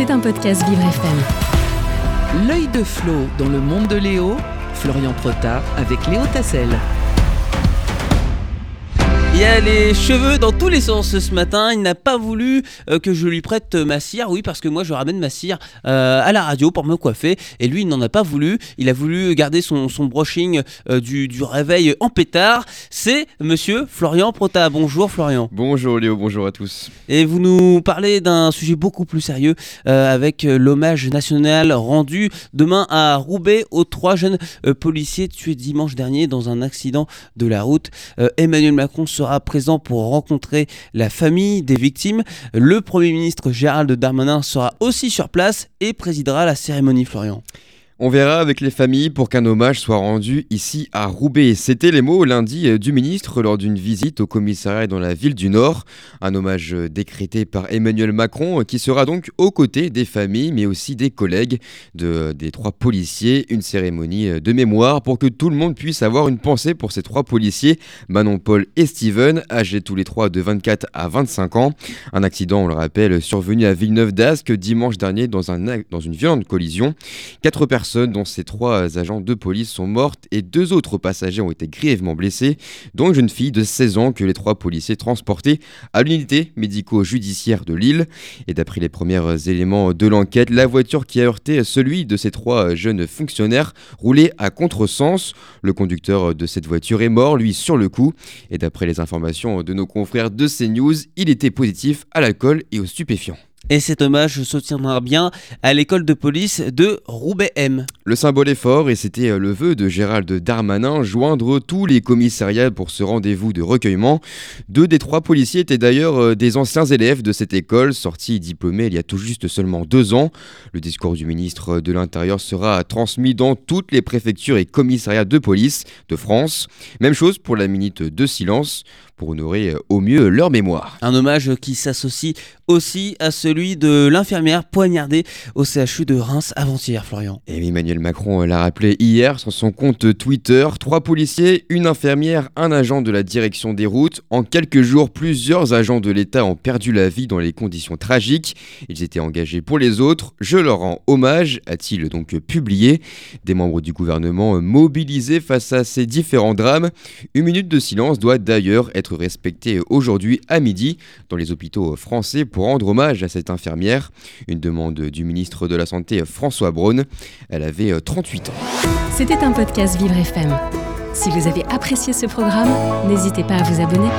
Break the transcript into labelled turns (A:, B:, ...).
A: C'est un podcast Vivre FM.
B: L'œil de Flo dans le monde de Léo, Florian Prota avec Léo Tassel.
C: Il a les cheveux dans tous les sens ce matin. Il n'a pas voulu euh, que je lui prête ma cire. Oui, parce que moi, je ramène ma cire euh, à la radio pour me coiffer. Et lui, il n'en a pas voulu. Il a voulu garder son, son brushing euh, du, du réveil en pétard. C'est monsieur Florian Prota. Bonjour, Florian.
D: Bonjour Léo, bonjour à tous.
C: Et vous nous parlez d'un sujet beaucoup plus sérieux euh, avec euh, l'hommage national rendu demain à Roubaix aux trois jeunes euh, policiers tués dimanche dernier dans un accident de la route. Euh, Emmanuel Macron sera présent pour rencontrer la famille des victimes. Le Premier ministre Gérald Darmanin sera aussi sur place et présidera la cérémonie Florian.
D: On verra avec les familles pour qu'un hommage soit rendu ici à Roubaix. C'était les mots lundi euh, du ministre lors d'une visite au commissariat dans la ville du Nord. Un hommage euh, décrété par Emmanuel Macron euh, qui sera donc aux côtés des familles mais aussi des collègues de, des trois policiers. Une cérémonie de mémoire pour que tout le monde puisse avoir une pensée pour ces trois policiers, Manon, Paul et Steven, âgés tous les trois de 24 à 25 ans. Un accident, on le rappelle, survenu à Villeneuve d'Ascq dimanche dernier dans, un, dans une violente collision. Quatre personnes dont ces trois agents de police sont mortes et deux autres passagers ont été grièvement blessés, dont une jeune fille de 16 ans que les trois policiers transportaient à l'unité médico-judiciaire de Lille. Et d'après les premiers éléments de l'enquête, la voiture qui a heurté celui de ces trois jeunes fonctionnaires roulait à contresens. Le conducteur de cette voiture est mort, lui, sur le coup. Et d'après les informations de nos confrères de CNews, il était positif à l'alcool et aux stupéfiants.
C: Et cet hommage se tiendra bien à l'école de police de Roubaix-M.
D: Le symbole est fort et c'était euh, le vœu de Gérald Darmanin, joindre tous les commissariats pour ce rendez-vous de recueillement. Deux des trois policiers étaient d'ailleurs euh, des anciens élèves de cette école, sortis diplômés il y a tout juste seulement deux ans. Le discours du ministre de l'Intérieur sera transmis dans toutes les préfectures et commissariats de police de France. Même chose pour la minute de silence pour honorer euh, au mieux leur mémoire.
C: Un hommage qui s'associe aussi à celui de l'infirmière poignardée au CHU de Reims avant-hier, Florian.
D: Et Emmanuel Macron l'a rappelé hier sur son compte Twitter. Trois policiers, une infirmière, un agent de la direction des routes. En quelques jours, plusieurs agents de l'État ont perdu la vie dans les conditions tragiques. Ils étaient engagés pour les autres. Je leur rends hommage, a-t-il donc publié. Des membres du gouvernement mobilisés face à ces différents drames. Une minute de silence doit d'ailleurs être respectée aujourd'hui à midi dans les hôpitaux français pour rendre hommage à infirmière. Une demande du ministre de la Santé François Braun. Elle avait 38 ans.
A: C'était un podcast Vivre FM. Si vous avez apprécié ce programme, n'hésitez pas à vous abonner.